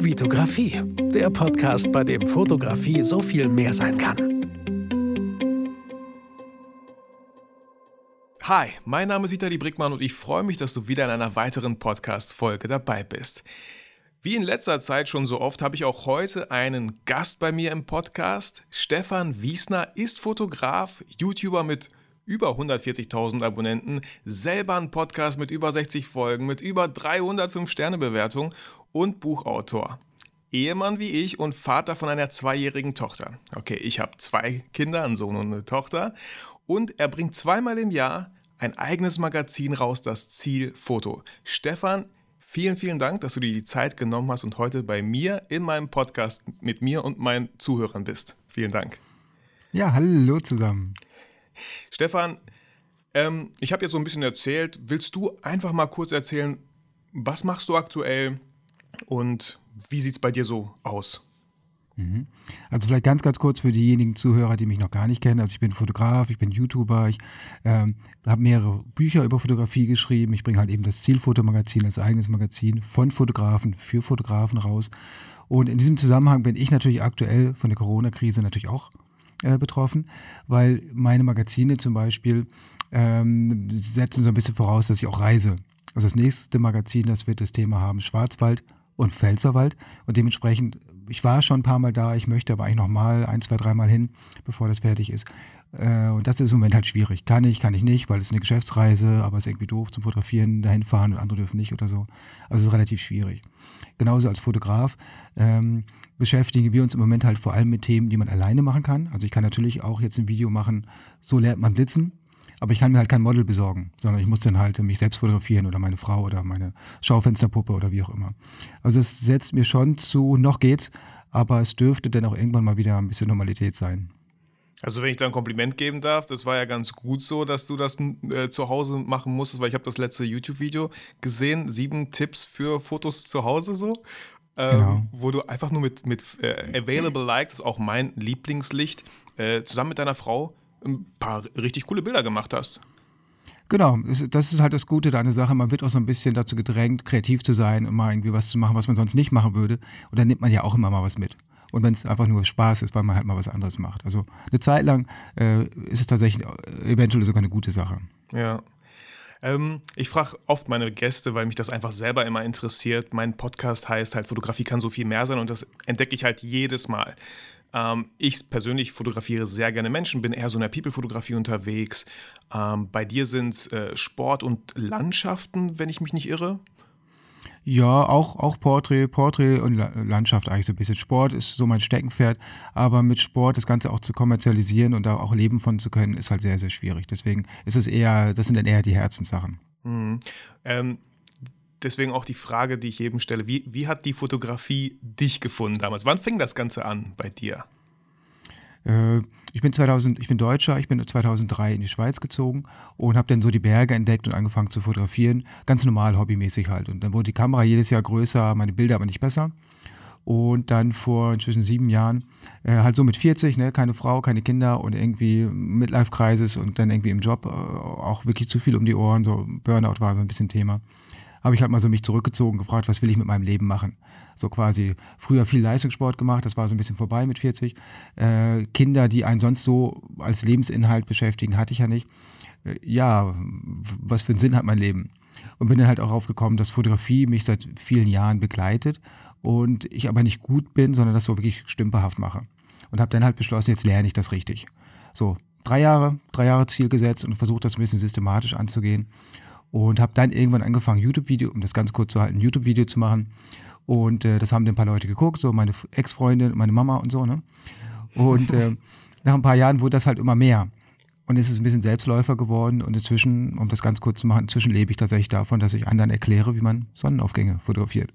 Vitografie, der Podcast, bei dem Fotografie so viel mehr sein kann. Hi, mein Name ist Vitali Brickmann und ich freue mich, dass du wieder in einer weiteren Podcast-Folge dabei bist. Wie in letzter Zeit schon so oft habe ich auch heute einen Gast bei mir im Podcast. Stefan Wiesner ist Fotograf, YouTuber mit über 140.000 Abonnenten, selber ein Podcast mit über 60 Folgen, mit über 305 Sterne-Bewertungen und Buchautor. Ehemann wie ich und Vater von einer zweijährigen Tochter. Okay, ich habe zwei Kinder, einen Sohn und eine Tochter. Und er bringt zweimal im Jahr ein eigenes Magazin raus, das Ziel Foto. Stefan, vielen, vielen Dank, dass du dir die Zeit genommen hast und heute bei mir in meinem Podcast mit mir und meinen Zuhörern bist. Vielen Dank. Ja, hallo zusammen. Stefan, ähm, ich habe jetzt so ein bisschen erzählt. Willst du einfach mal kurz erzählen, was machst du aktuell und wie sieht es bei dir so aus? Mhm. Also vielleicht ganz, ganz kurz für diejenigen Zuhörer, die mich noch gar nicht kennen. Also ich bin Fotograf, ich bin YouTuber, ich ähm, habe mehrere Bücher über Fotografie geschrieben. Ich bringe halt eben das Zielfotomagazin als eigenes Magazin von Fotografen für Fotografen raus. Und in diesem Zusammenhang bin ich natürlich aktuell von der Corona-Krise natürlich auch äh, betroffen, weil meine Magazine zum Beispiel ähm, setzen so ein bisschen voraus, dass ich auch reise. Also das nächste Magazin, das wird das Thema haben Schwarzwald und Pfälzerwald und dementsprechend, ich war schon ein paar Mal da, ich möchte aber eigentlich noch mal ein, zwei, dreimal hin, bevor das fertig ist. Äh, und das ist im Moment halt schwierig. Kann ich, kann ich nicht, weil es eine Geschäftsreise, aber es ist irgendwie doof zum Fotografieren, dahin fahren und andere dürfen nicht oder so. Also es ist relativ schwierig. Genauso als Fotograf ähm, beschäftigen wir uns im Moment halt vor allem mit Themen, die man alleine machen kann. Also ich kann natürlich auch jetzt ein Video machen, so lernt man blitzen. Aber ich kann mir halt kein Model besorgen, sondern ich muss dann halt mich selbst fotografieren oder meine Frau oder meine Schaufensterpuppe oder wie auch immer. Also es setzt mir schon zu, noch geht's, aber es dürfte dann auch irgendwann mal wieder ein bisschen Normalität sein. Also wenn ich da ein Kompliment geben darf, das war ja ganz gut so, dass du das äh, zu Hause machen musstest, weil ich habe das letzte YouTube-Video gesehen, sieben Tipps für Fotos zu Hause so. Ähm, genau. wo du einfach nur mit, mit äh, Available Light, das ist auch mein Lieblingslicht, äh, zusammen mit deiner Frau ein paar richtig coole Bilder gemacht hast. Genau, das ist halt das Gute der Sache. Man wird auch so ein bisschen dazu gedrängt, kreativ zu sein und mal irgendwie was zu machen, was man sonst nicht machen würde. Und dann nimmt man ja auch immer mal was mit und wenn es einfach nur Spaß ist, weil man halt mal was anderes macht. Also eine Zeit lang äh, ist es tatsächlich eventuell sogar eine gute Sache. Ja. Ähm, ich frage oft meine Gäste, weil mich das einfach selber immer interessiert. Mein Podcast heißt halt, Fotografie kann so viel mehr sein und das entdecke ich halt jedes Mal. Ähm, ich persönlich fotografiere sehr gerne Menschen, bin eher so in der People-Fotografie unterwegs. Ähm, bei dir sind äh, Sport und Landschaften, wenn ich mich nicht irre. Ja, auch, auch Porträt, Porträt und Landschaft eigentlich so ein bisschen. Sport ist so mein Steckenpferd, aber mit Sport das Ganze auch zu kommerzialisieren und da auch leben von zu können, ist halt sehr, sehr schwierig. Deswegen ist es eher, das sind dann eher die Herzenssachen. Mhm. Ähm, deswegen auch die Frage, die ich jedem stelle, wie, wie hat die Fotografie dich gefunden damals? Wann fing das Ganze an bei dir? Äh, ich bin 2000, ich bin Deutscher, ich bin 2003 in die Schweiz gezogen und habe dann so die Berge entdeckt und angefangen zu fotografieren, ganz normal, hobbymäßig halt. Und dann wurde die Kamera jedes Jahr größer, meine Bilder aber nicht besser. Und dann vor inzwischen sieben Jahren, äh, halt so mit 40, ne, keine Frau, keine Kinder und irgendwie Midlife-Crisis und dann irgendwie im Job äh, auch wirklich zu viel um die Ohren, so Burnout war so ein bisschen Thema habe ich halt mal so mich zurückgezogen, gefragt, was will ich mit meinem Leben machen? So quasi früher viel Leistungssport gemacht, das war so ein bisschen vorbei mit 40. Äh, Kinder, die einen sonst so als Lebensinhalt beschäftigen, hatte ich ja nicht. Äh, ja, was für einen Sinn hat mein Leben? Und bin dann halt auch aufgekommen, dass Fotografie mich seit vielen Jahren begleitet und ich aber nicht gut bin, sondern das so wirklich stümperhaft mache. Und habe dann halt beschlossen, jetzt lerne ich das richtig. So, drei Jahre, drei Jahre Ziel gesetzt und versucht das ein bisschen systematisch anzugehen und habe dann irgendwann angefangen, YouTube-Video, um das ganz kurz zu halten, YouTube-Video zu machen. Und äh, das haben dann ein paar Leute geguckt, so meine Ex-Freundin, meine Mama und so, ne? Und äh, nach ein paar Jahren wurde das halt immer mehr. Und es ist ein bisschen Selbstläufer geworden und inzwischen, um das ganz kurz zu machen, inzwischen lebe ich tatsächlich davon, dass ich anderen erkläre, wie man Sonnenaufgänge fotografiert.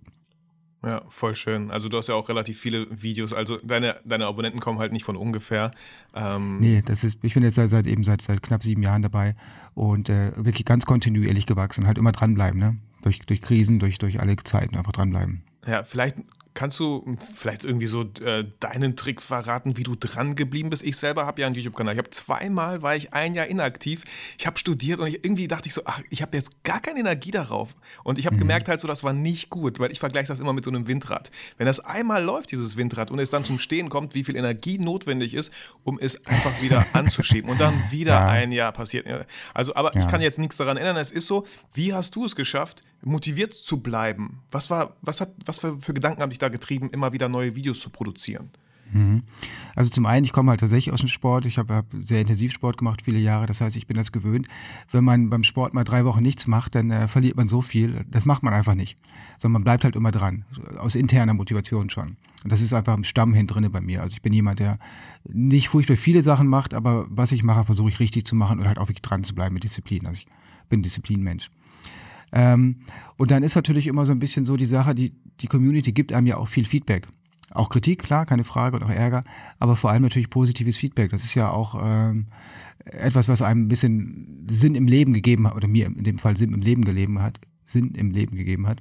Ja, voll schön. Also du hast ja auch relativ viele Videos. Also deine, deine Abonnenten kommen halt nicht von ungefähr. Ähm nee, das ist, ich bin jetzt seit, seit eben seit, seit knapp sieben Jahren dabei und äh, wirklich ganz kontinuierlich gewachsen. Halt immer dranbleiben, ne? Durch, durch Krisen, durch, durch alle Zeiten einfach dranbleiben. Ja, vielleicht kannst du vielleicht irgendwie so äh, deinen Trick verraten, wie du dran geblieben bist? Ich selber habe ja einen YouTube-Kanal. Ich habe zweimal war ich ein Jahr inaktiv. Ich habe studiert und ich, irgendwie dachte ich so, ach, ich habe jetzt gar keine Energie darauf. Und ich habe mhm. gemerkt halt so, das war nicht gut, weil ich vergleiche das immer mit so einem Windrad. Wenn das einmal läuft, dieses Windrad, und es dann zum Stehen kommt, wie viel Energie notwendig ist, um es einfach wieder anzuschieben und dann wieder ja. ein Jahr passiert. Also, aber ja. ich kann jetzt nichts daran ändern. Es ist so, wie hast du es geschafft, motiviert zu bleiben? Was war, was hat, was für, für Gedanken haben dich da getrieben, immer wieder neue Videos zu produzieren? Mhm. Also zum einen, ich komme halt tatsächlich aus dem Sport. Ich habe hab sehr intensiv Sport gemacht, viele Jahre. Das heißt, ich bin das gewöhnt. Wenn man beim Sport mal drei Wochen nichts macht, dann äh, verliert man so viel. Das macht man einfach nicht. Sondern man bleibt halt immer dran. Aus interner Motivation schon. Und das ist einfach im Stamm hin drinne bei mir. Also ich bin jemand, der nicht furchtbar viele Sachen macht, aber was ich mache, versuche ich richtig zu machen und halt auch wirklich dran zu bleiben mit Disziplin. Also ich bin Disziplinmensch. Ähm, und dann ist natürlich immer so ein bisschen so die Sache, die, die Community gibt einem ja auch viel Feedback. Auch Kritik, klar, keine Frage und auch Ärger, aber vor allem natürlich positives Feedback. Das ist ja auch ähm, etwas, was einem ein bisschen Sinn im Leben gegeben hat, oder mir in dem Fall Sinn im Leben gegeben hat, Sinn im Leben gegeben hat,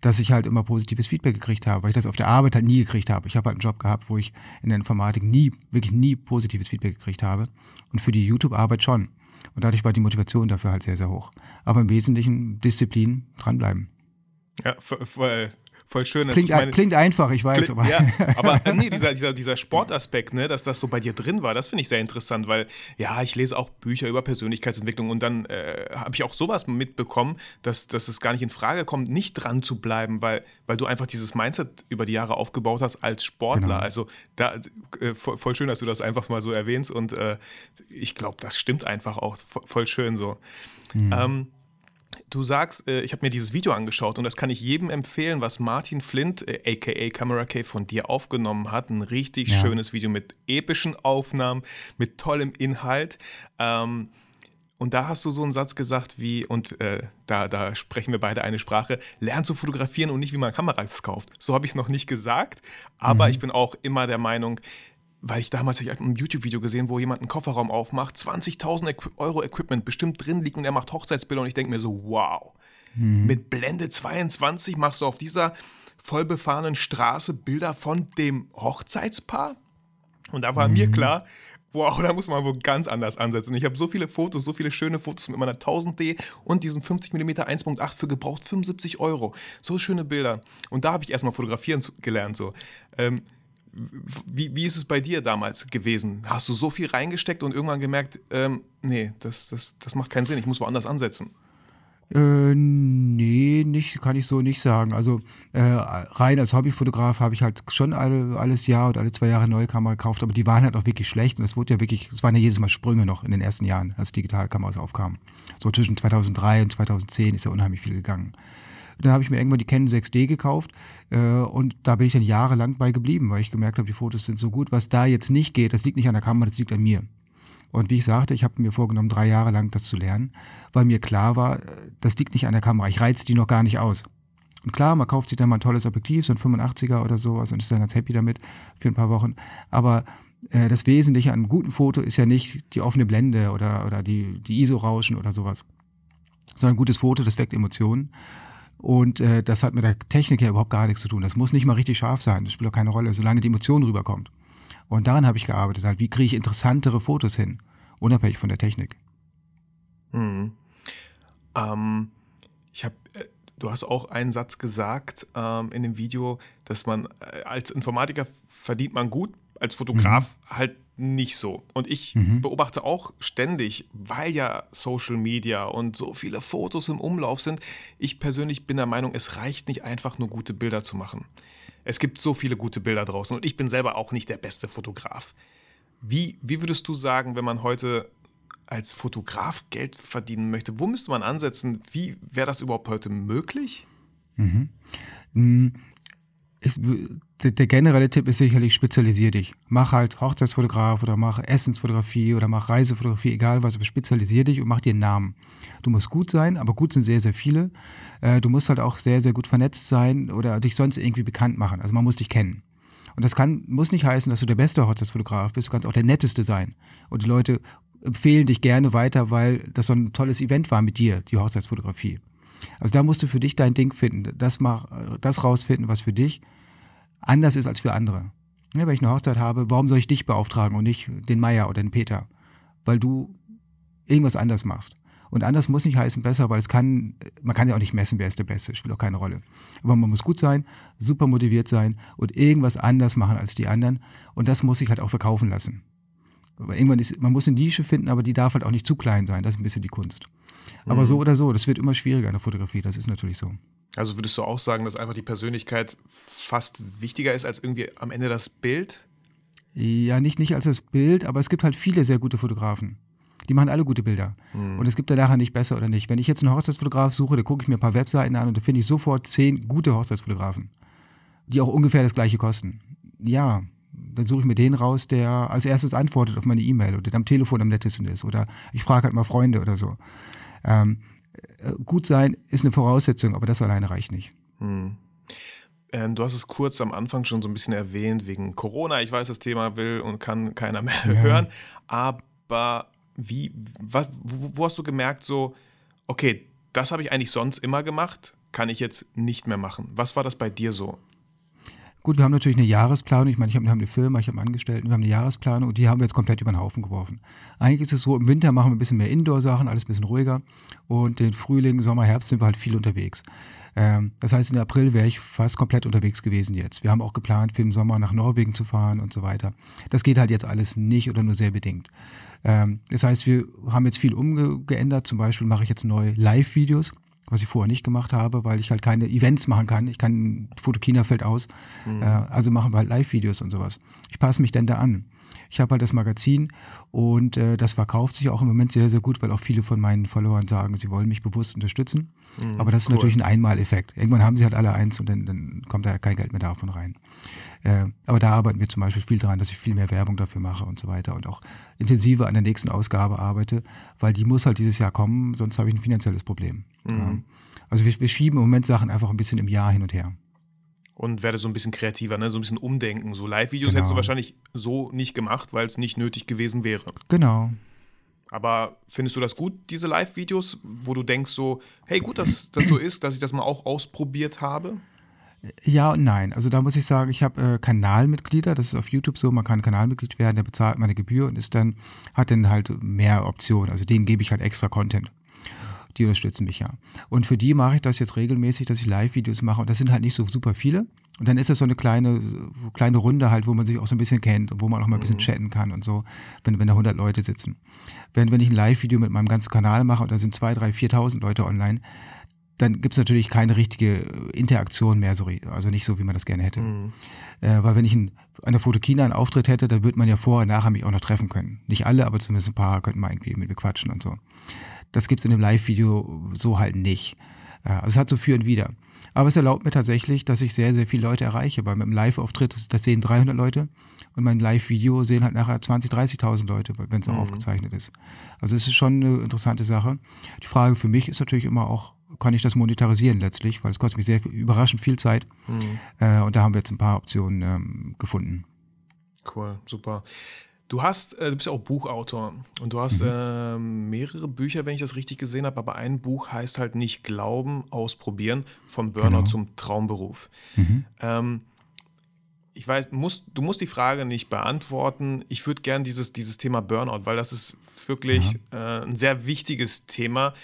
dass ich halt immer positives Feedback gekriegt habe, weil ich das auf der Arbeit halt nie gekriegt habe. Ich habe halt einen Job gehabt, wo ich in der Informatik nie, wirklich nie positives Feedback gekriegt habe und für die YouTube-Arbeit schon. Und dadurch war die Motivation dafür halt sehr, sehr hoch. Aber im Wesentlichen Disziplin, dranbleiben. Ja, voll, voll schön. Klingt, meine, klingt, einfach, ich weiß. Klingt, aber, ja, aber äh, nee, dieser, dieser, dieser Sportaspekt, ne, dass das so bei dir drin war, das finde ich sehr interessant, weil ja, ich lese auch Bücher über Persönlichkeitsentwicklung und dann äh, habe ich auch sowas mitbekommen, dass, dass es gar nicht in Frage kommt, nicht dran zu bleiben, weil, weil du einfach dieses Mindset über die Jahre aufgebaut hast als Sportler. Genau. Also da, äh, voll, voll, schön, dass du das einfach mal so erwähnst und äh, ich glaube, das stimmt einfach auch voll schön so. Mhm. Ähm, Du sagst, äh, ich habe mir dieses Video angeschaut und das kann ich jedem empfehlen, was Martin Flint, äh, aka Camera K, von dir aufgenommen hat. Ein richtig ja. schönes Video mit epischen Aufnahmen, mit tollem Inhalt. Ähm, und da hast du so einen Satz gesagt wie, und äh, da, da sprechen wir beide eine Sprache, lernen zu fotografieren und nicht, wie man Kameras kauft. So habe ich es noch nicht gesagt, aber mhm. ich bin auch immer der Meinung, weil ich damals ich ein YouTube-Video gesehen, wo jemand einen Kofferraum aufmacht, 20.000 Euro Equipment bestimmt drin liegt und er macht Hochzeitsbilder und ich denke mir so, wow, hm. mit Blende 22 machst du auf dieser vollbefahrenen Straße Bilder von dem Hochzeitspaar? Und da war hm. mir klar, wow, da muss man wohl ganz anders ansetzen. Ich habe so viele Fotos, so viele schöne Fotos mit meiner 1000D und diesem 50mm 1.8 für gebraucht 75 Euro. So schöne Bilder. Und da habe ich erstmal fotografieren gelernt. So. Ähm, wie, wie ist es bei dir damals gewesen? Hast du so viel reingesteckt und irgendwann gemerkt, ähm, nee, das, das, das macht keinen Sinn, ich muss woanders ansetzen? Äh, nee, nicht, kann ich so nicht sagen. Also äh, rein als Hobbyfotograf habe ich halt schon alle, alles Jahr oder alle zwei Jahre neue Kamera gekauft, aber die waren halt auch wirklich schlecht und es wurde ja wirklich, es waren ja jedes Mal Sprünge noch in den ersten Jahren, als Digitalkameras aufkamen. So zwischen 2003 und 2010 ist ja unheimlich viel gegangen. Dann habe ich mir irgendwann die Canon 6D gekauft äh, und da bin ich dann jahrelang bei geblieben, weil ich gemerkt habe, die Fotos sind so gut. Was da jetzt nicht geht, das liegt nicht an der Kamera, das liegt an mir. Und wie ich sagte, ich habe mir vorgenommen, drei Jahre lang das zu lernen, weil mir klar war, das liegt nicht an der Kamera. Ich reiz die noch gar nicht aus. Und klar, man kauft sich dann mal ein tolles Objektiv, so ein 85er oder sowas und ist dann ganz happy damit für ein paar Wochen. Aber äh, das Wesentliche an einem guten Foto ist ja nicht die offene Blende oder, oder die, die ISO-Rauschen oder sowas, sondern ein gutes Foto, das weckt Emotionen. Und äh, das hat mit der Technik ja überhaupt gar nichts zu tun. Das muss nicht mal richtig scharf sein. Das spielt auch keine Rolle, solange die Emotion rüberkommt. Und daran habe ich gearbeitet. Halt, wie kriege ich interessantere Fotos hin, unabhängig von der Technik. Hm. Ähm, ich habe, äh, du hast auch einen Satz gesagt ähm, in dem Video, dass man äh, als Informatiker verdient man gut, als Fotograf mhm. halt nicht so. Und ich mhm. beobachte auch ständig, weil ja Social Media und so viele Fotos im Umlauf sind, ich persönlich bin der Meinung, es reicht nicht einfach nur gute Bilder zu machen. Es gibt so viele gute Bilder draußen und ich bin selber auch nicht der beste Fotograf. Wie, wie würdest du sagen, wenn man heute als Fotograf Geld verdienen möchte, wo müsste man ansetzen? Wie wäre das überhaupt heute möglich? Mhm. Ich, der, der, generelle Tipp ist sicherlich, spezialisier dich. Mach halt Hochzeitsfotograf oder mach Essensfotografie oder mach Reisefotografie, egal was, aber spezialisier dich und mach dir einen Namen. Du musst gut sein, aber gut sind sehr, sehr viele. Äh, du musst halt auch sehr, sehr gut vernetzt sein oder dich sonst irgendwie bekannt machen. Also man muss dich kennen. Und das kann, muss nicht heißen, dass du der beste Hochzeitsfotograf bist, du kannst auch der netteste sein. Und die Leute empfehlen dich gerne weiter, weil das so ein tolles Event war mit dir, die Hochzeitsfotografie. Also da musst du für dich dein Ding finden, das, mach, das rausfinden, was für dich anders ist als für andere. Ja, wenn ich eine Hochzeit habe, warum soll ich dich beauftragen und nicht den Meier oder den Peter? Weil du irgendwas anders machst. Und anders muss nicht heißen besser, weil es kann, man kann ja auch nicht messen, wer ist der Beste, spielt auch keine Rolle. Aber man muss gut sein, super motiviert sein und irgendwas anders machen als die anderen. Und das muss sich halt auch verkaufen lassen. Aber irgendwann ist, man muss eine Nische finden, aber die darf halt auch nicht zu klein sein. Das ist ein bisschen die Kunst. Aber mhm. so oder so, das wird immer schwieriger in der Fotografie, das ist natürlich so. Also würdest du auch sagen, dass einfach die Persönlichkeit fast wichtiger ist als irgendwie am Ende das Bild? Ja, nicht, nicht als das Bild, aber es gibt halt viele sehr gute Fotografen. Die machen alle gute Bilder. Mhm. Und es gibt da nachher nicht besser oder nicht. Wenn ich jetzt einen Hochzeitsfotograf suche, da gucke ich mir ein paar Webseiten an und da finde ich sofort zehn gute Hochzeitsfotografen, die auch ungefähr das gleiche kosten. Ja, dann suche ich mir den raus, der als erstes antwortet auf meine E-Mail oder der am Telefon am nettesten ist. Oder ich frage halt mal Freunde oder so. Ähm, äh, gut sein ist eine Voraussetzung, aber das alleine reicht nicht. Mhm. Ähm, du hast es kurz am Anfang schon so ein bisschen erwähnt, wegen Corona. Ich weiß, das Thema will und kann keiner mehr ja. hören. Aber wie, was, wo, wo hast du gemerkt, so, okay, das habe ich eigentlich sonst immer gemacht, kann ich jetzt nicht mehr machen? Was war das bei dir so? Gut, wir haben natürlich eine Jahresplanung. Ich meine, ich habe hab eine Firma, ich habe Angestellten, wir haben eine Jahresplanung und die haben wir jetzt komplett über den Haufen geworfen. Eigentlich ist es so, im Winter machen wir ein bisschen mehr Indoor-Sachen, alles ein bisschen ruhiger. Und den Frühling, Sommer, Herbst sind wir halt viel unterwegs. Ähm, das heißt, in April wäre ich fast komplett unterwegs gewesen jetzt. Wir haben auch geplant, für den Sommer nach Norwegen zu fahren und so weiter. Das geht halt jetzt alles nicht oder nur sehr bedingt. Ähm, das heißt, wir haben jetzt viel umgeändert. Zum Beispiel mache ich jetzt neue Live-Videos, was ich vorher nicht gemacht habe, weil ich halt keine Events machen kann. Ich kann, Fotokina fällt aus. Mhm. Äh, also machen wir halt Live-Videos und sowas. Ich passe mich denn da an. Ich habe halt das Magazin und äh, das verkauft sich auch im Moment sehr, sehr gut, weil auch viele von meinen Followern sagen, sie wollen mich bewusst unterstützen. Mhm, Aber das ist cool. natürlich ein Einmaleffekt. Irgendwann haben sie halt alle eins und dann, dann kommt da kein Geld mehr davon rein. Äh, aber da arbeiten wir zum Beispiel viel dran, dass ich viel mehr Werbung dafür mache und so weiter und auch intensiver an der nächsten Ausgabe arbeite, weil die muss halt dieses Jahr kommen, sonst habe ich ein finanzielles Problem. Mhm. Ja. Also wir, wir schieben im Moment Sachen einfach ein bisschen im Jahr hin und her und werde so ein bisschen kreativer, ne? so ein bisschen umdenken. So Live-Videos genau. hättest du wahrscheinlich so nicht gemacht, weil es nicht nötig gewesen wäre. Genau. Aber findest du das gut, diese Live-Videos, wo du denkst so, hey, gut, dass das so ist, dass ich das mal auch ausprobiert habe? Ja und nein. Also da muss ich sagen, ich habe äh, Kanalmitglieder, das ist auf YouTube so, man kann Kanalmitglied werden, der bezahlt meine Gebühr und ist dann, hat dann halt mehr Optionen. Also denen gebe ich halt extra Content die unterstützen mich ja. Und für die mache ich das jetzt regelmäßig, dass ich Live-Videos mache. Und das sind halt nicht so super viele. Und dann ist das so eine kleine, kleine Runde halt, wo man sich auch so ein bisschen kennt und wo man auch mal ein bisschen mhm. chatten kann und so, wenn, wenn da 100 Leute sitzen. Wenn, wenn ich ein Live-Video mit meinem ganzen Kanal mache und da sind 2, 3, 4.000 Leute online, dann gibt es natürlich keine richtige Interaktion mehr, so, also nicht so, wie man das gerne hätte. Mhm. Äh, weil wenn ich ein, an der Fotokina einen Auftritt hätte, dann würde man ja vorher und nachher mich auch noch treffen können. Nicht alle, aber zumindest ein paar könnten mal irgendwie mit mir quatschen und so. Das gibt es in dem Live-Video so halt nicht. Also es hat so für und wider. Aber es erlaubt mir tatsächlich, dass ich sehr, sehr viele Leute erreiche. Weil mit einem Live-Auftritt, das sehen 300 Leute und mein Live-Video sehen halt nachher 20.000, 30.000 Leute, wenn es auch mhm. aufgezeichnet ist. Also es ist schon eine interessante Sache. Die Frage für mich ist natürlich immer auch, kann ich das monetarisieren letztlich, weil es kostet mich sehr viel, überraschend viel Zeit. Mhm. Äh, und da haben wir jetzt ein paar Optionen ähm, gefunden. Cool, super. Du hast, äh, du bist ja auch Buchautor und du hast mhm. äh, mehrere Bücher, wenn ich das richtig gesehen habe, aber ein Buch heißt halt nicht Glauben, ausprobieren, vom Burnout genau. zum Traumberuf. Mhm. Ähm, ich weiß, musst, du musst die Frage nicht beantworten. Ich würde gerne dieses, dieses Thema Burnout, weil das ist wirklich ja. äh, ein sehr wichtiges Thema.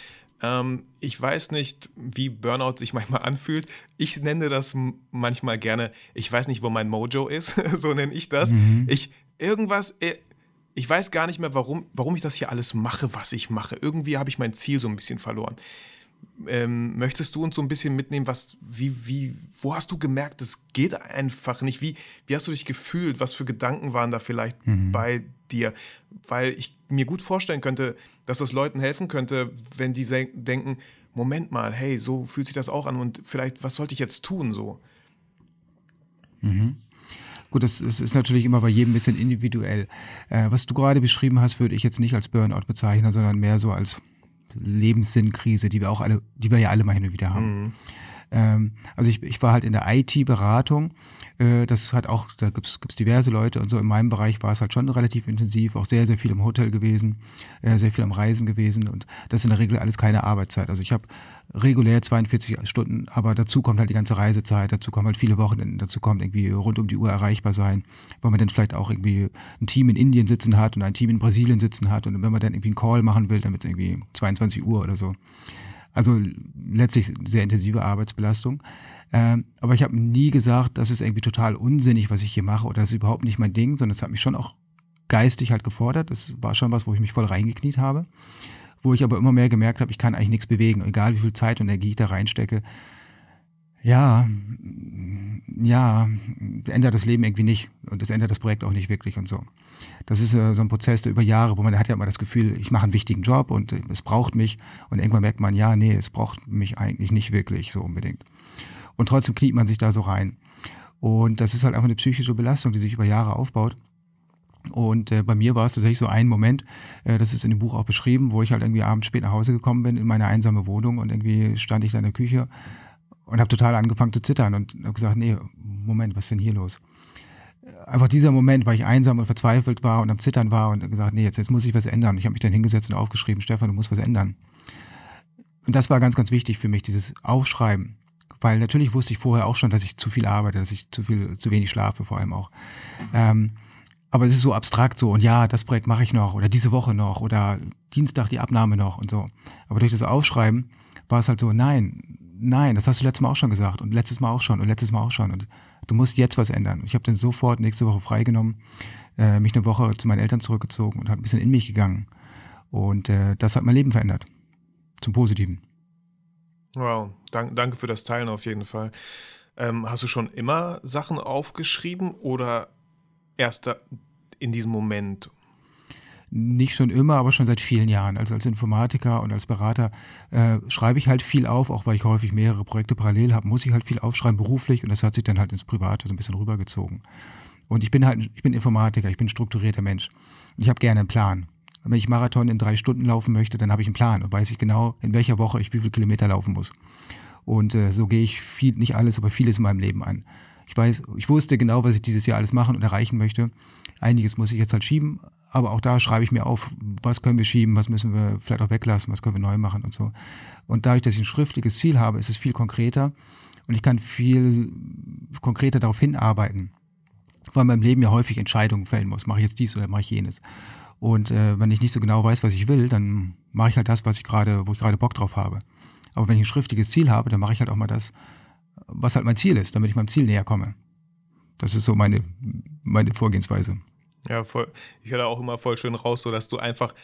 Ähm, ich weiß nicht, wie Burnout sich manchmal anfühlt. Ich nenne das manchmal gerne, ich weiß nicht, wo mein Mojo ist, so nenne ich das. Mhm. Ich irgendwas, äh, ich weiß gar nicht mehr, warum, warum ich das hier alles mache, was ich mache. Irgendwie habe ich mein Ziel so ein bisschen verloren. Ähm, möchtest du uns so ein bisschen mitnehmen, was, wie, wie, wo hast du gemerkt, das geht einfach nicht? Wie, wie hast du dich gefühlt? Was für Gedanken waren da vielleicht mhm. bei dir? Weil ich mir gut vorstellen könnte, dass das Leuten helfen könnte, wenn die denken, Moment mal, hey, so fühlt sich das auch an und vielleicht, was sollte ich jetzt tun so? Mhm. Gut, das, das, ist natürlich immer bei jedem ein bisschen individuell. Äh, was du gerade beschrieben hast, würde ich jetzt nicht als Burnout bezeichnen, sondern mehr so als Lebenssinnkrise, die wir auch alle, die wir ja alle mal hin und wieder haben. Mhm. Ähm, also ich, ich war halt in der IT-Beratung. Äh, das hat auch, da gibt's gibt's diverse Leute und so. In meinem Bereich war es halt schon relativ intensiv, auch sehr, sehr viel im Hotel gewesen, äh, sehr viel am Reisen gewesen und das ist in der Regel alles keine Arbeitszeit. Also ich habe regulär 42 Stunden, aber dazu kommt halt die ganze Reisezeit, dazu kommen halt viele Wochenenden, dazu kommt irgendwie rund um die Uhr erreichbar sein, weil man dann vielleicht auch irgendwie ein Team in Indien sitzen hat und ein Team in Brasilien sitzen hat und wenn man dann irgendwie einen Call machen will, dann wird es irgendwie 22 Uhr oder so. Also letztlich sehr intensive Arbeitsbelastung. Ähm, aber ich habe nie gesagt, das ist irgendwie total unsinnig, was ich hier mache oder das ist überhaupt nicht mein Ding, sondern es hat mich schon auch geistig halt gefordert. Das war schon was, wo ich mich voll reingekniet habe. Wo ich aber immer mehr gemerkt habe, ich kann eigentlich nichts bewegen, egal wie viel Zeit und Energie ich da reinstecke. Ja, ja, ändert das Leben irgendwie nicht und das ändert das Projekt auch nicht wirklich und so. Das ist äh, so ein Prozess der über Jahre, wo man hat ja immer das Gefühl, ich mache einen wichtigen Job und äh, es braucht mich und irgendwann merkt man, ja, nee, es braucht mich eigentlich nicht wirklich so unbedingt. Und trotzdem kniet man sich da so rein. Und das ist halt einfach eine psychische Belastung, die sich über Jahre aufbaut. Und äh, bei mir war es tatsächlich so ein Moment, äh, das ist in dem Buch auch beschrieben, wo ich halt irgendwie abends spät nach Hause gekommen bin in meine einsame Wohnung und irgendwie stand ich da in der Küche und habe total angefangen zu zittern und habe gesagt, nee, Moment, was ist denn hier los? Einfach dieser Moment, weil ich einsam und verzweifelt war und am Zittern war und gesagt, nee, jetzt, jetzt muss ich was ändern. Und ich habe mich dann hingesetzt und aufgeschrieben, Stefan, du musst was ändern. Und das war ganz, ganz wichtig für mich, dieses Aufschreiben. Weil natürlich wusste ich vorher auch schon, dass ich zu viel arbeite, dass ich zu viel, zu wenig schlafe, vor allem auch. Ähm, aber es ist so abstrakt so und ja, das Projekt mache ich noch oder diese Woche noch oder Dienstag die Abnahme noch und so. Aber durch das Aufschreiben war es halt so, nein, nein, das hast du letztes Mal auch schon gesagt und letztes Mal auch schon und letztes Mal auch schon und du musst jetzt was ändern. Ich habe dann sofort nächste Woche freigenommen, äh, mich eine Woche zu meinen Eltern zurückgezogen und habe ein bisschen in mich gegangen und äh, das hat mein Leben verändert, zum Positiven. Wow, danke, danke für das Teilen auf jeden Fall. Ähm, hast du schon immer Sachen aufgeschrieben oder erst in diesem Moment? Nicht schon immer, aber schon seit vielen Jahren. Also als Informatiker und als Berater äh, schreibe ich halt viel auf, auch weil ich häufig mehrere Projekte parallel habe, muss ich halt viel aufschreiben beruflich und das hat sich dann halt ins Private so ein bisschen rübergezogen. Und ich bin halt, ich bin Informatiker, ich bin strukturierter Mensch. Ich habe gerne einen Plan. Wenn ich Marathon in drei Stunden laufen möchte, dann habe ich einen Plan und weiß ich genau, in welcher Woche ich wie viele Kilometer laufen muss. Und äh, so gehe ich viel, nicht alles, aber vieles in meinem Leben an. Ich weiß, ich wusste genau, was ich dieses Jahr alles machen und erreichen möchte. Einiges muss ich jetzt halt schieben, aber auch da schreibe ich mir auf, was können wir schieben, was müssen wir vielleicht auch weglassen, was können wir neu machen und so. Und dadurch, dass ich ein schriftliches Ziel habe, ist es viel konkreter und ich kann viel konkreter darauf hinarbeiten, weil man im Leben ja häufig Entscheidungen fällen muss. Mache ich jetzt dies oder mache ich jenes? Und äh, wenn ich nicht so genau weiß, was ich will, dann mache ich halt das, was ich gerade, wo ich gerade Bock drauf habe. Aber wenn ich ein schriftliches Ziel habe, dann mache ich halt auch mal das, was halt mein Ziel ist, damit ich meinem Ziel näher komme. Das ist so meine, meine Vorgehensweise. Ja, voll. Ich höre auch immer voll schön raus, so dass du einfach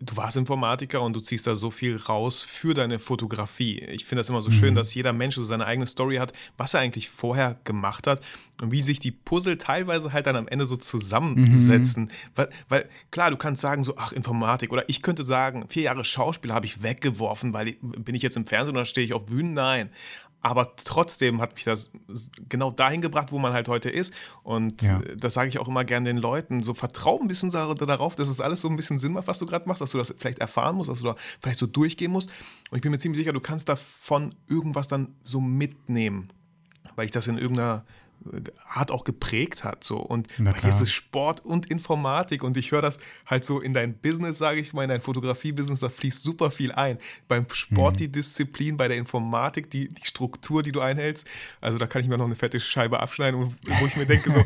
du warst Informatiker und du ziehst da so viel raus für deine Fotografie. Ich finde das immer so mhm. schön, dass jeder Mensch so seine eigene Story hat, was er eigentlich vorher gemacht hat und wie sich die Puzzle teilweise halt dann am Ende so zusammensetzen. Mhm. Weil, weil, klar, du kannst sagen so, ach, Informatik oder ich könnte sagen, vier Jahre Schauspiel habe ich weggeworfen, weil bin ich jetzt im Fernsehen oder stehe ich auf Bühnen? Nein aber trotzdem hat mich das genau dahin gebracht, wo man halt heute ist. Und ja. Das sage ich auch immer gerne den Leuten. So vertrau ein bisschen darauf, dass es alles so ein bisschen Sinn macht, was du gerade machst, dass du das vielleicht erfahren musst, dass du da vielleicht so durchgehen musst. Und ich bin mir ziemlich sicher, du kannst davon irgendwas dann so mitnehmen. Weil ich das in irgendeiner Art auch geprägt hat. So. Und bei dir ist es Sport und Informatik und ich höre das halt so in dein Business, sage ich mal, in dein Fotografie-Business, da fließt super viel ein. Beim Sport mhm. die Disziplin, bei der Informatik die, die Struktur, die du einhältst. Also da kann ich mir noch eine fette Scheibe abschneiden, wo ich mir denke, so,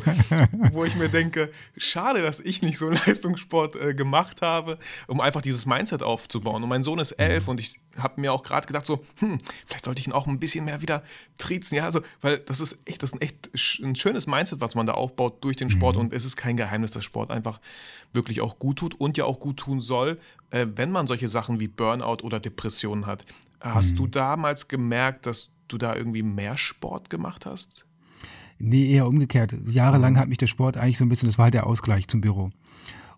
wo ich mir denke, schade, dass ich nicht so Leistungssport äh, gemacht habe, um einfach dieses Mindset aufzubauen. Und mein Sohn ist elf mhm. und ich habe mir auch gerade gedacht, so, hm, vielleicht sollte ich ihn auch ein bisschen mehr wieder triezen. Ja, also, weil das ist echt, das ist ein echt ein schönes Mindset, was man da aufbaut durch den Sport. Mhm. Und es ist kein Geheimnis, dass Sport einfach wirklich auch gut tut und ja auch gut tun soll, äh, wenn man solche Sachen wie Burnout oder Depressionen hat. Hast mhm. du damals gemerkt, dass du da irgendwie mehr Sport gemacht hast? Nee, eher umgekehrt. Jahrelang mhm. hat mich der Sport eigentlich so ein bisschen, das war halt der Ausgleich zum Büro.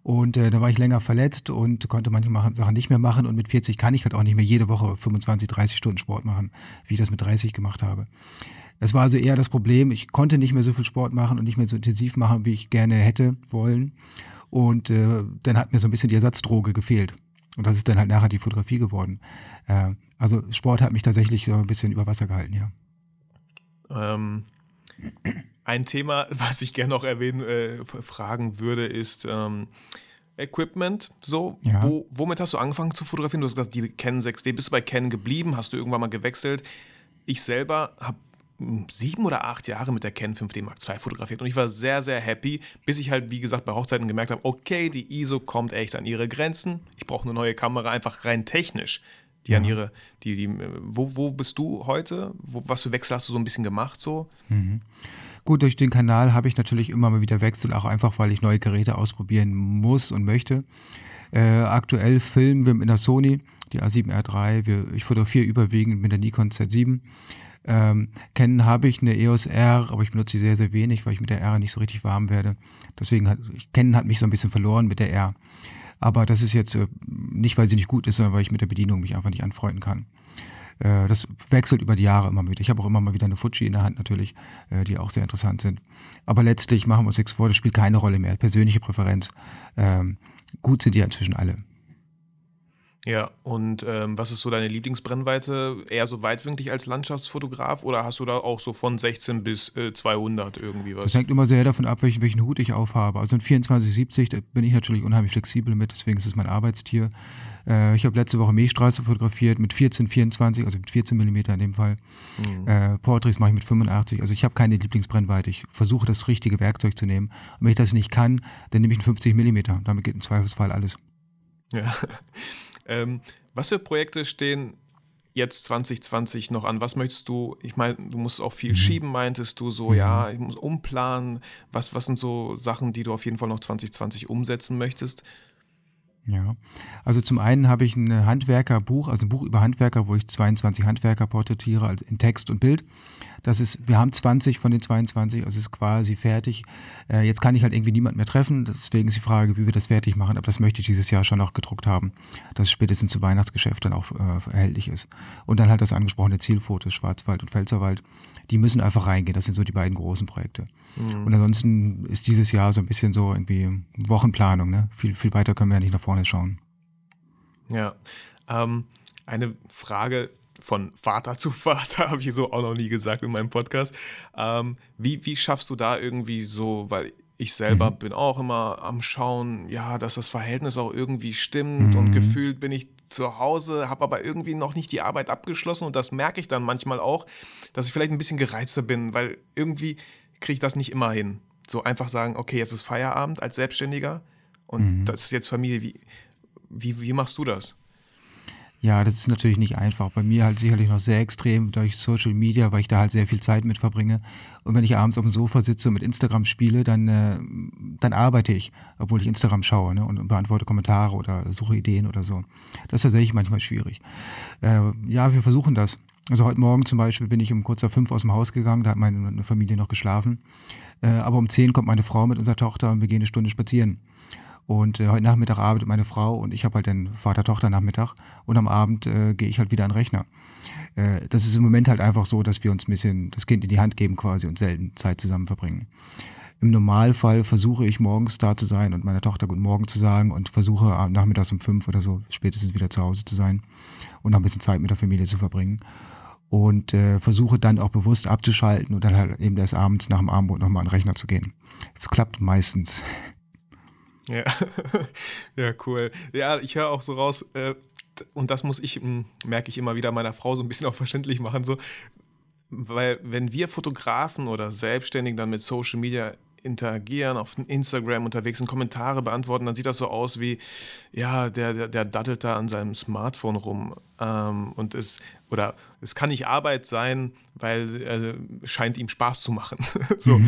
Und äh, da war ich länger verletzt und konnte manche Sachen nicht mehr machen. Und mit 40 kann ich halt auch nicht mehr jede Woche 25, 30 Stunden Sport machen, wie ich das mit 30 gemacht habe. Das war also eher das Problem. Ich konnte nicht mehr so viel Sport machen und nicht mehr so intensiv machen, wie ich gerne hätte wollen. Und äh, dann hat mir so ein bisschen die Ersatzdroge gefehlt. Und das ist dann halt nachher die Fotografie geworden. Äh, also Sport hat mich tatsächlich so ein bisschen über Wasser gehalten, ja. Ähm, ein Thema, was ich gerne noch erwähnen, äh, fragen würde, ist ähm, Equipment. So, Ja. Wo, womit hast du angefangen zu fotografieren? Du hast gesagt, die Canon 6D. Bist du bei Canon geblieben? Hast du irgendwann mal gewechselt? Ich selber habe sieben oder acht Jahre mit der Canon 5D Mark II fotografiert und ich war sehr, sehr happy, bis ich halt, wie gesagt, bei Hochzeiten gemerkt habe, okay, die ISO kommt echt an ihre Grenzen. Ich brauche eine neue Kamera, einfach rein technisch. Die an ihre, die, die, wo, wo bist du heute? Wo, was für Wechsel hast du so ein bisschen gemacht so? Gut, durch den Kanal habe ich natürlich immer mal wieder Wechsel, auch einfach, weil ich neue Geräte ausprobieren muss und möchte. Äh, aktuell filmen wir mit einer Sony, die A7R3. Wir, ich fotografiere überwiegend mit der Nikon Z7. Ähm, Canon habe ich eine EOS R, aber ich benutze sie sehr, sehr wenig, weil ich mit der R nicht so richtig warm werde. Deswegen hat Canon hat mich so ein bisschen verloren mit der R. Aber das ist jetzt äh, nicht, weil sie nicht gut ist, sondern weil ich mit der Bedienung mich einfach nicht anfreunden kann. Äh, das wechselt über die Jahre immer wieder. Ich habe auch immer mal wieder eine Fuji in der Hand natürlich, äh, die auch sehr interessant sind. Aber letztlich machen wir uns nichts vor, das spielt keine Rolle mehr. Persönliche Präferenz. Ähm, gut sind die inzwischen alle. Ja, und ähm, was ist so deine Lieblingsbrennweite? Eher so weitwinklig als Landschaftsfotograf oder hast du da auch so von 16 bis äh, 200 irgendwie was? Das hängt immer sehr davon ab, welchen, welchen Hut ich aufhabe. Also ein 2470, da bin ich natürlich unheimlich flexibel mit, deswegen ist es mein Arbeitstier. Äh, ich habe letzte Woche Milchstraße fotografiert mit 14, 24, also mit 14 Millimeter in dem Fall. Mhm. Äh, Portraits mache ich mit 85. Also ich habe keine Lieblingsbrennweite. Ich versuche das richtige Werkzeug zu nehmen. Und wenn ich das nicht kann, dann nehme ich einen 50 Millimeter. Damit geht im Zweifelsfall alles. Ja. ähm, was für Projekte stehen jetzt 2020 noch an? Was möchtest du? Ich meine, du musst auch viel schieben, meintest du so, ja, ich muss umplanen. Was, was sind so Sachen, die du auf jeden Fall noch 2020 umsetzen möchtest? Ja, also zum einen habe ich ein Handwerkerbuch, also ein Buch über Handwerker, wo ich 22 Handwerker porträtiere also in Text und Bild. Das ist, wir haben 20 von den 22, also es ist quasi fertig. Äh, jetzt kann ich halt irgendwie niemand mehr treffen, deswegen ist die Frage, wie wir das fertig machen, aber das möchte ich dieses Jahr schon noch gedruckt haben, dass es spätestens zu Weihnachtsgeschäft dann auch äh, erhältlich ist. Und dann halt das angesprochene Zielfotos, Schwarzwald und Pfälzerwald, die müssen einfach reingehen, das sind so die beiden großen Projekte. Und ansonsten ist dieses Jahr so ein bisschen so irgendwie Wochenplanung, ne? Viel, viel weiter können wir ja nicht nach vorne schauen. Ja. Ähm, eine Frage von Vater zu Vater, habe ich so auch noch nie gesagt in meinem Podcast. Ähm, wie, wie schaffst du da irgendwie so, weil ich selber bin auch immer am Schauen, ja, dass das Verhältnis auch irgendwie stimmt und gefühlt bin ich zu Hause, habe aber irgendwie noch nicht die Arbeit abgeschlossen und das merke ich dann manchmal auch, dass ich vielleicht ein bisschen gereizter bin, weil irgendwie kriege ich das nicht immer hin. So einfach sagen, okay, jetzt ist Feierabend als Selbstständiger und das ist jetzt Familie. Wie, wie, wie machst du das? Ja, das ist natürlich nicht einfach. Bei mir halt sicherlich noch sehr extrem durch Social Media, weil ich da halt sehr viel Zeit mit verbringe. Und wenn ich abends auf dem Sofa sitze und mit Instagram spiele, dann, äh, dann arbeite ich, obwohl ich Instagram schaue ne, und beantworte Kommentare oder suche Ideen oder so. Das ist tatsächlich manchmal schwierig. Äh, ja, wir versuchen das. Also heute Morgen zum Beispiel bin ich um kurz vor fünf aus dem Haus gegangen, da hat meine Familie noch geschlafen. Äh, aber um zehn kommt meine Frau mit unserer Tochter und wir gehen eine Stunde spazieren. Und äh, heute Nachmittag arbeitet meine Frau und ich habe halt den Vater-Tochter-Nachmittag und am Abend äh, gehe ich halt wieder an den Rechner. Äh, das ist im Moment halt einfach so, dass wir uns ein bisschen das Kind in die Hand geben quasi und selten Zeit zusammen verbringen. Im Normalfall versuche ich morgens da zu sein und meiner Tochter Guten Morgen zu sagen und versuche nachmittags um fünf oder so spätestens wieder zu Hause zu sein und noch ein bisschen Zeit mit der Familie zu verbringen. Und äh, versuche dann auch bewusst abzuschalten und dann halt eben erst abends nach dem Abendbrot nochmal an den Rechner zu gehen. Es klappt meistens. Ja. ja, cool. Ja, ich höre auch so raus, äh, und das muss ich, mh, merke ich immer wieder meiner Frau so ein bisschen auch verständlich machen, so, weil wenn wir Fotografen oder Selbstständigen dann mit Social Media interagieren, auf Instagram unterwegs sind, Kommentare beantworten, dann sieht das so aus wie, ja, der, der, der daddelt da an seinem Smartphone rum. Ähm, und es, oder es kann nicht Arbeit sein, weil äh, scheint ihm Spaß zu machen. so.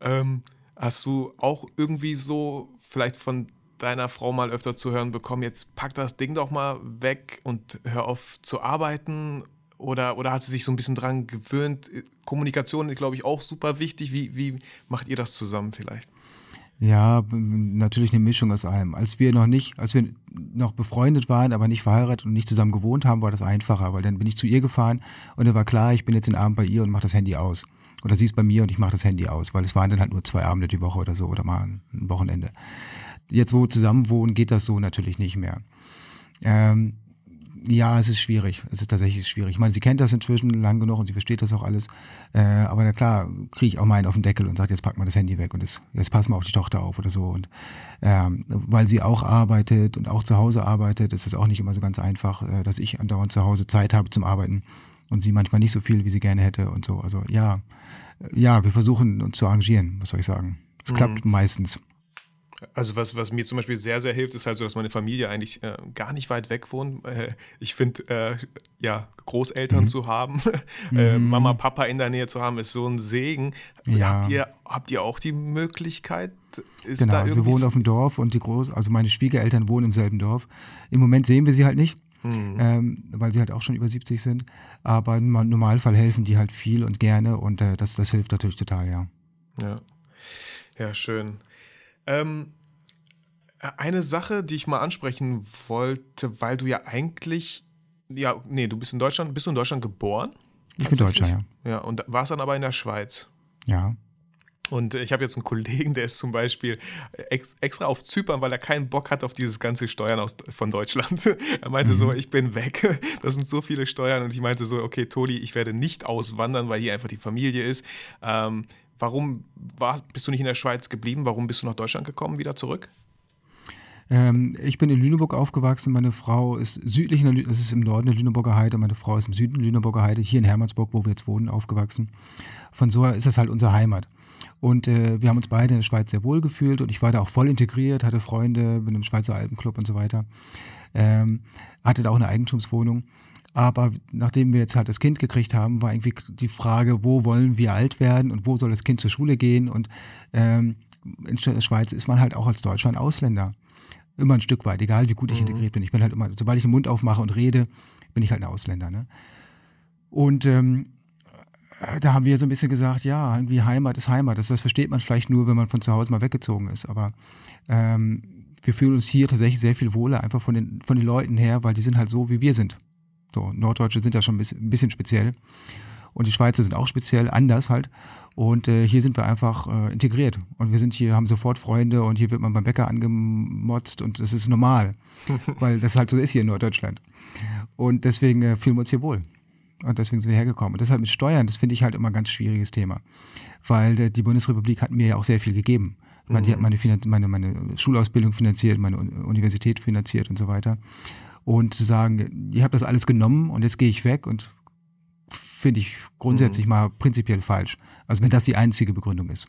Ähm, hast du auch irgendwie so vielleicht von deiner Frau mal öfter zu hören bekommen, jetzt pack das Ding doch mal weg und hör auf zu arbeiten? Oder, oder hat sie sich so ein bisschen dran gewöhnt? Kommunikation ist, glaube ich, auch super wichtig. Wie, wie macht ihr das zusammen vielleicht? Ja, natürlich eine Mischung aus allem. Als wir noch nicht, als wir noch befreundet waren, aber nicht verheiratet und nicht zusammen gewohnt haben, war das einfacher, weil dann bin ich zu ihr gefahren und dann war klar, ich bin jetzt den Abend bei ihr und mache das Handy aus. Oder sie ist bei mir und ich mache das Handy aus, weil es waren dann halt nur zwei Abende die Woche oder so oder mal ein Wochenende. Jetzt, wo wir zusammen wohnen, geht das so natürlich nicht mehr. Ähm, Ja, es ist schwierig. Es ist tatsächlich schwierig. Ich meine, sie kennt das inzwischen lang genug und sie versteht das auch alles. Äh, aber na klar, kriege ich auch mal einen auf den Deckel und sage, jetzt pack mal das Handy weg und das, jetzt pass mal auf die Tochter auf oder so. Und ähm, weil sie auch arbeitet und auch zu Hause arbeitet, ist es auch nicht immer so ganz einfach, äh, dass ich andauernd zu Hause Zeit habe zum Arbeiten und sie manchmal nicht so viel, wie sie gerne hätte und so. Also ja, ja, wir versuchen uns zu arrangieren, was soll ich sagen. Es mhm. klappt meistens. Also was, was mir zum Beispiel sehr, sehr hilft, ist halt so, dass meine Familie eigentlich äh, gar nicht weit weg wohnt. Äh, ich finde, äh, ja, Großeltern mhm. zu haben, äh, mhm. Mama, Papa in der Nähe zu haben, ist so ein Segen. Ja. Habt, ihr, habt ihr auch die Möglichkeit? Ist genau, also wir wohnen auf dem Dorf und die Groß, also meine Schwiegereltern wohnen im selben Dorf. Im Moment sehen wir sie halt nicht. Mhm. Ähm, weil sie halt auch schon über 70 sind. Aber im Normalfall helfen die halt viel und gerne und äh, das, das hilft natürlich total, ja. Ja, ja schön. Ähm, eine Sache, die ich mal ansprechen wollte, weil du ja eigentlich, ja, nee, du bist in Deutschland, bist du in Deutschland geboren? Ich bin Deutscher, ja. Ja, und warst dann aber in der Schweiz. Ja. Und ich habe jetzt einen Kollegen, der ist zum Beispiel ex, extra auf Zypern, weil er keinen Bock hat auf dieses ganze Steuern aus, von Deutschland. er meinte mhm. so, ich bin weg. Das sind so viele Steuern. Und ich meinte so, okay, Toli, ich werde nicht auswandern, weil hier einfach die Familie ist. Ähm, Warum war, bist du nicht in der Schweiz geblieben? Warum bist du nach Deutschland gekommen, wieder zurück? Ähm, ich bin in Lüneburg aufgewachsen. Meine Frau ist südlich, in der, das ist im Norden der Lüneburger Heide. Meine Frau ist im Süden der Lüneburger Heide, hier in Hermannsburg, wo wir jetzt wohnen, aufgewachsen. Von so ist das halt unsere Heimat. Und äh, wir haben uns beide in der Schweiz sehr wohl gefühlt und ich war da auch voll integriert, hatte Freunde, bin im Schweizer Alpenclub und so weiter. Ähm, hatte da auch eine Eigentumswohnung. Aber nachdem wir jetzt halt das Kind gekriegt haben, war irgendwie die Frage, wo wollen wir alt werden und wo soll das Kind zur Schule gehen? Und ähm, in der Schweiz ist man halt auch als Deutscher ein Ausländer. Immer ein Stück weit, egal wie gut ich mhm. integriert bin. Ich bin halt immer, sobald ich den Mund aufmache und rede, bin ich halt ein Ausländer. Ne? Und ähm, da haben wir so ein bisschen gesagt, ja, irgendwie Heimat ist Heimat. Das, das versteht man vielleicht nur, wenn man von zu Hause mal weggezogen ist. Aber ähm, wir fühlen uns hier tatsächlich sehr viel wohler, einfach von den, von den Leuten her, weil die sind halt so, wie wir sind. So, Norddeutsche sind ja schon ein bisschen speziell. Und die Schweizer sind auch speziell, anders halt. Und äh, hier sind wir einfach äh, integriert. Und wir sind hier, haben sofort Freunde und hier wird man beim Bäcker angemotzt und das ist normal. weil das halt so ist hier in Norddeutschland. Und deswegen äh, fühlen wir uns hier wohl. Und deswegen sind wir hergekommen. Und deshalb mit Steuern, das finde ich halt immer ein ganz schwieriges Thema. Weil äh, die Bundesrepublik hat mir ja auch sehr viel gegeben. Mhm. Die hat meine, meine, meine Schulausbildung finanziert, meine Universität finanziert und so weiter und zu sagen, ihr habt das alles genommen und jetzt gehe ich weg und finde ich grundsätzlich mhm. mal prinzipiell falsch. Also wenn das die einzige Begründung ist.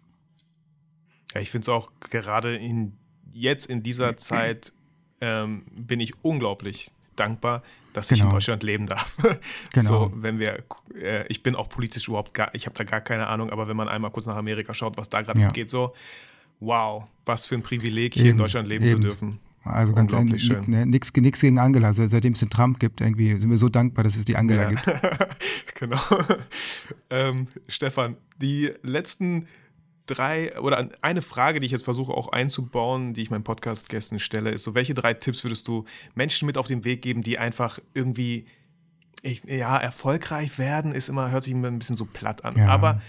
Ja, ich finde es auch gerade in, jetzt in dieser Zeit ähm, bin ich unglaublich dankbar, dass genau. ich in genau. Deutschland leben darf. genau. So, wenn wir, äh, ich bin auch politisch überhaupt gar, ich habe da gar keine Ahnung, aber wenn man einmal kurz nach Amerika schaut, was da gerade ja. geht, so, wow, was für ein Privileg, hier eben, in Deutschland leben eben. zu dürfen. Also ganz ehrlich, ne, nichts gegen Angela. Seitdem es den Trump gibt, irgendwie sind wir so dankbar, dass es die Angela ja. gibt. genau. Ähm, Stefan, die letzten drei oder eine Frage, die ich jetzt versuche auch einzubauen, die ich meinen Podcast-Gästen stelle, ist so, welche drei Tipps würdest du Menschen mit auf den Weg geben, die einfach irgendwie ich, ja, erfolgreich werden, ist immer, hört sich immer ein bisschen so platt an. Ja. Aber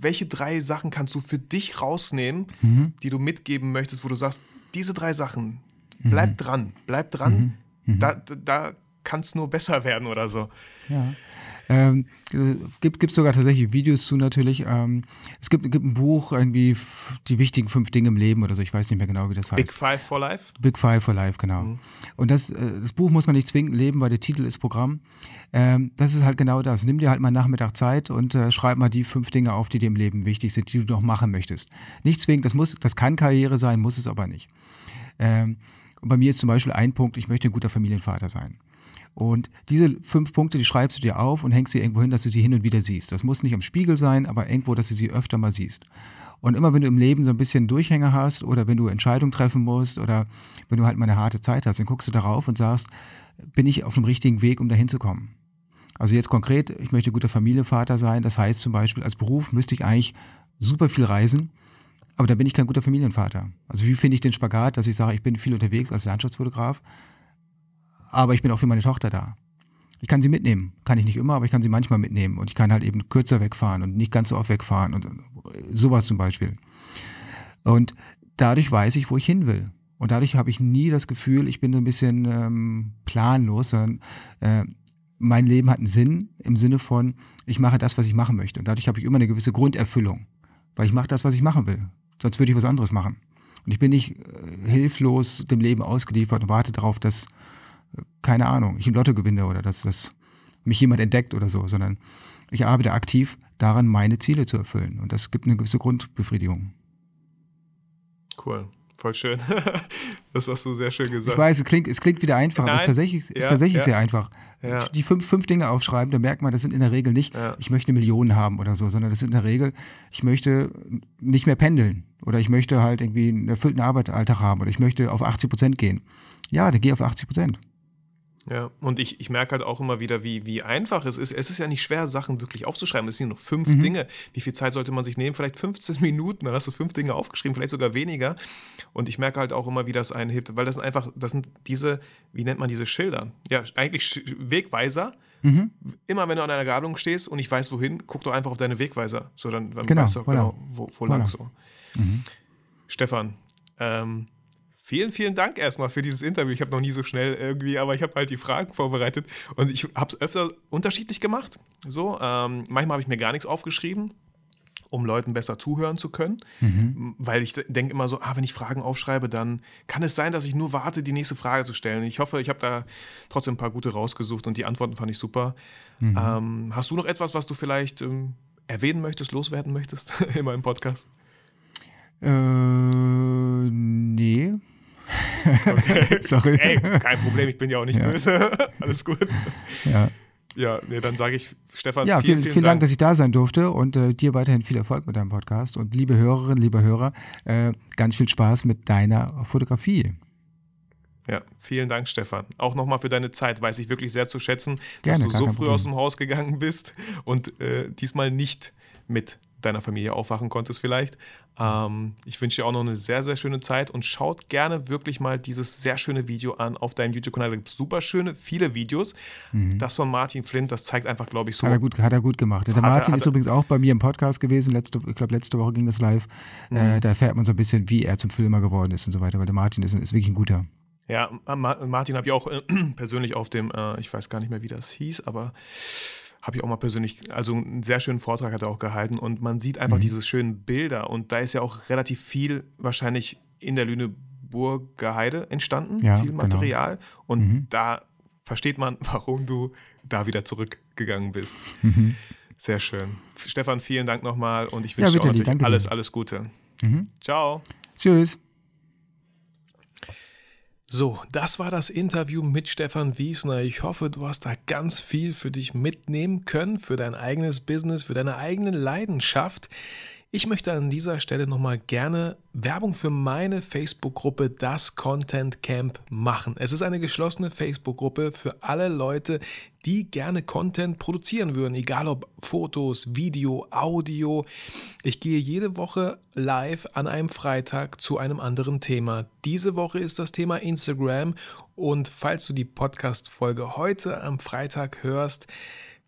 welche drei Sachen kannst du für dich rausnehmen, mhm. die du mitgeben möchtest, wo du sagst, diese drei Sachen, bleib mhm. dran, bleib dran, mhm. mhm. da, da kann es nur besser werden oder so. Ja. Ähm, gibt es sogar tatsächlich Videos zu natürlich. Ähm, es gibt, gibt ein Buch, irgendwie die wichtigen fünf Dinge im Leben oder so, ich weiß nicht mehr genau, wie das heißt. Big Five for Life? Big Five for Life, genau. Mhm. Und das, äh, das Buch muss man nicht zwingend leben, weil der Titel ist Programm. Ähm, das ist halt genau das. Nimm dir halt mal Nachmittag Zeit und äh, schreib mal die fünf Dinge auf, die dir im Leben wichtig sind, die du noch machen möchtest. Nicht zwingend, das muss, das kann Karriere sein, muss es aber nicht. Ähm, und bei mir ist zum Beispiel ein Punkt, ich möchte ein guter Familienvater sein. Und diese fünf Punkte, die schreibst du dir auf und hängst sie irgendwo hin, dass du sie hin und wieder siehst. Das muss nicht am Spiegel sein, aber irgendwo, dass du sie öfter mal siehst. Und immer wenn du im Leben so ein bisschen Durchhänger hast oder wenn du Entscheidungen treffen musst oder wenn du halt mal eine harte Zeit hast, dann guckst du darauf und sagst, bin ich auf dem richtigen Weg, um dahin zu kommen? Also jetzt konkret, ich möchte guter Familienvater sein. Das heißt zum Beispiel, als Beruf müsste ich eigentlich super viel reisen, aber da bin ich kein guter Familienvater. Also wie finde ich den Spagat, dass ich sage, ich bin viel unterwegs als Landschaftsfotograf, aber ich bin auch für meine Tochter da. Ich kann sie mitnehmen. Kann ich nicht immer, aber ich kann sie manchmal mitnehmen. Und ich kann halt eben kürzer wegfahren und nicht ganz so oft wegfahren und sowas zum Beispiel. Und dadurch weiß ich, wo ich hin will. Und dadurch habe ich nie das Gefühl, ich bin ein bisschen ähm, planlos, sondern äh, mein Leben hat einen Sinn im Sinne von, ich mache das, was ich machen möchte. Und dadurch habe ich immer eine gewisse Grunderfüllung, weil ich mache das, was ich machen will. Sonst würde ich was anderes machen. Und ich bin nicht äh, hilflos dem Leben ausgeliefert und warte darauf, dass, äh, keine Ahnung, ich im Lotto gewinne oder dass, dass mich jemand entdeckt oder so, sondern ich arbeite aktiv daran, meine Ziele zu erfüllen. Und das gibt eine gewisse Grundbefriedigung. Cool. Voll schön. das hast du sehr schön gesagt. Ich weiß, es klingt, es klingt wieder einfach, Nein. aber es ist tatsächlich, ist ja, tatsächlich ja. sehr einfach. Ja. Die fünf, fünf Dinge aufschreiben, da merkt man, das sind in der Regel nicht, ich möchte Millionen haben oder so, sondern das sind in der Regel, ich möchte nicht mehr pendeln oder ich möchte halt irgendwie einen erfüllten Arbeitsalltag haben oder ich möchte auf 80 Prozent gehen. Ja, dann geh auf 80 Prozent. Ja, und ich, ich merke halt auch immer wieder, wie, wie einfach es ist. Es ist ja nicht schwer, Sachen wirklich aufzuschreiben. Es sind nur fünf mhm. Dinge. Wie viel Zeit sollte man sich nehmen? Vielleicht 15 Minuten, dann hast du fünf Dinge aufgeschrieben, vielleicht sogar weniger. Und ich merke halt auch immer, wie das einen hilft, weil das sind einfach, das sind diese, wie nennt man diese Schilder? Ja, eigentlich Wegweiser. Mhm. Immer wenn du an einer Gabelung stehst und ich weiß wohin, guck doch einfach auf deine Wegweiser. So, dann, dann genau, weißt du auch genau, wo, wo lang so. Mhm. Stefan, ähm, Vielen, vielen Dank erstmal für dieses Interview. Ich habe noch nie so schnell irgendwie, aber ich habe halt die Fragen vorbereitet und ich habe es öfter unterschiedlich gemacht. So, ähm, manchmal habe ich mir gar nichts aufgeschrieben, um Leuten besser zuhören zu können, mhm. weil ich denke immer so, ah, wenn ich Fragen aufschreibe, dann kann es sein, dass ich nur warte, die nächste Frage zu stellen. Ich hoffe, ich habe da trotzdem ein paar gute rausgesucht und die Antworten fand ich super. Mhm. Ähm, hast du noch etwas, was du vielleicht ähm, erwähnen möchtest, loswerden möchtest in meinem Podcast? Äh, nee. Okay. Sorry. Ey, kein Problem, ich bin ja auch nicht ja. böse. Alles gut. Ja. Ja, nee, dann sage ich, Stefan, ja, vielen, vielen, vielen Dank. Dank. dass ich da sein durfte und äh, dir weiterhin viel Erfolg mit deinem Podcast. Und liebe Hörerinnen, liebe Hörer, äh, ganz viel Spaß mit deiner Fotografie. Ja, vielen Dank, Stefan. Auch nochmal für deine Zeit, weiß ich wirklich sehr zu schätzen, Gerne, dass du so früh Problem. aus dem Haus gegangen bist und äh, diesmal nicht mit deiner Familie aufwachen konntest vielleicht. Ähm, ich wünsche dir auch noch eine sehr, sehr schöne Zeit und schaut gerne wirklich mal dieses sehr schöne Video an auf deinem YouTube-Kanal. Da gibt es super schöne, viele Videos. Mhm. Das von Martin Flint, das zeigt einfach, glaube ich, so. Hat er gut, hat er gut gemacht. Der Martin er, ist übrigens auch bei mir im Podcast gewesen. Letzte, ich glaube, letzte Woche ging das live. Mhm. Äh, da erfährt man so ein bisschen, wie er zum Filmer geworden ist und so weiter, weil der Martin ist, ist wirklich ein guter. Ja, Martin habe ich auch äh, persönlich auf dem, äh, ich weiß gar nicht mehr, wie das hieß, aber habe ich auch mal persönlich, also einen sehr schönen Vortrag hat er auch gehalten und man sieht einfach mhm. diese schönen Bilder und da ist ja auch relativ viel wahrscheinlich in der Lüneburger Heide entstanden, ja, viel genau. Material genau. und mhm. da versteht man, warum du da wieder zurückgegangen bist. Mhm. Sehr schön. Stefan, vielen Dank nochmal und ich wünsche ja, dir auch natürlich alles, alles Gute. Mhm. Ciao. Tschüss. So, das war das Interview mit Stefan Wiesner. Ich hoffe, du hast da ganz viel für dich mitnehmen können, für dein eigenes Business, für deine eigene Leidenschaft. Ich möchte an dieser Stelle nochmal gerne Werbung für meine Facebook-Gruppe Das Content Camp machen. Es ist eine geschlossene Facebook-Gruppe für alle Leute, die gerne Content produzieren würden, egal ob Fotos, Video, Audio. Ich gehe jede Woche live an einem Freitag zu einem anderen Thema. Diese Woche ist das Thema Instagram und falls du die Podcast-Folge heute am Freitag hörst,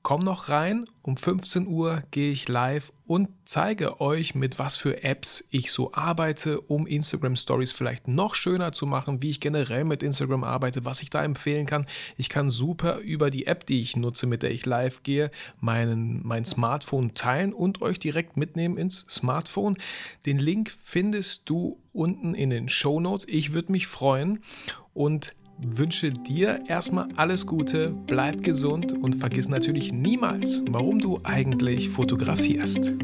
Komm noch rein, um 15 Uhr gehe ich live und zeige euch, mit was für Apps ich so arbeite, um Instagram Stories vielleicht noch schöner zu machen, wie ich generell mit Instagram arbeite, was ich da empfehlen kann. Ich kann super über die App, die ich nutze, mit der ich live gehe, meinen, mein Smartphone teilen und euch direkt mitnehmen ins Smartphone. Den Link findest du unten in den Show Notes. Ich würde mich freuen und wünsche dir erstmal alles Gute, bleib gesund und vergiss natürlich niemals, warum du eigentlich fotografierst.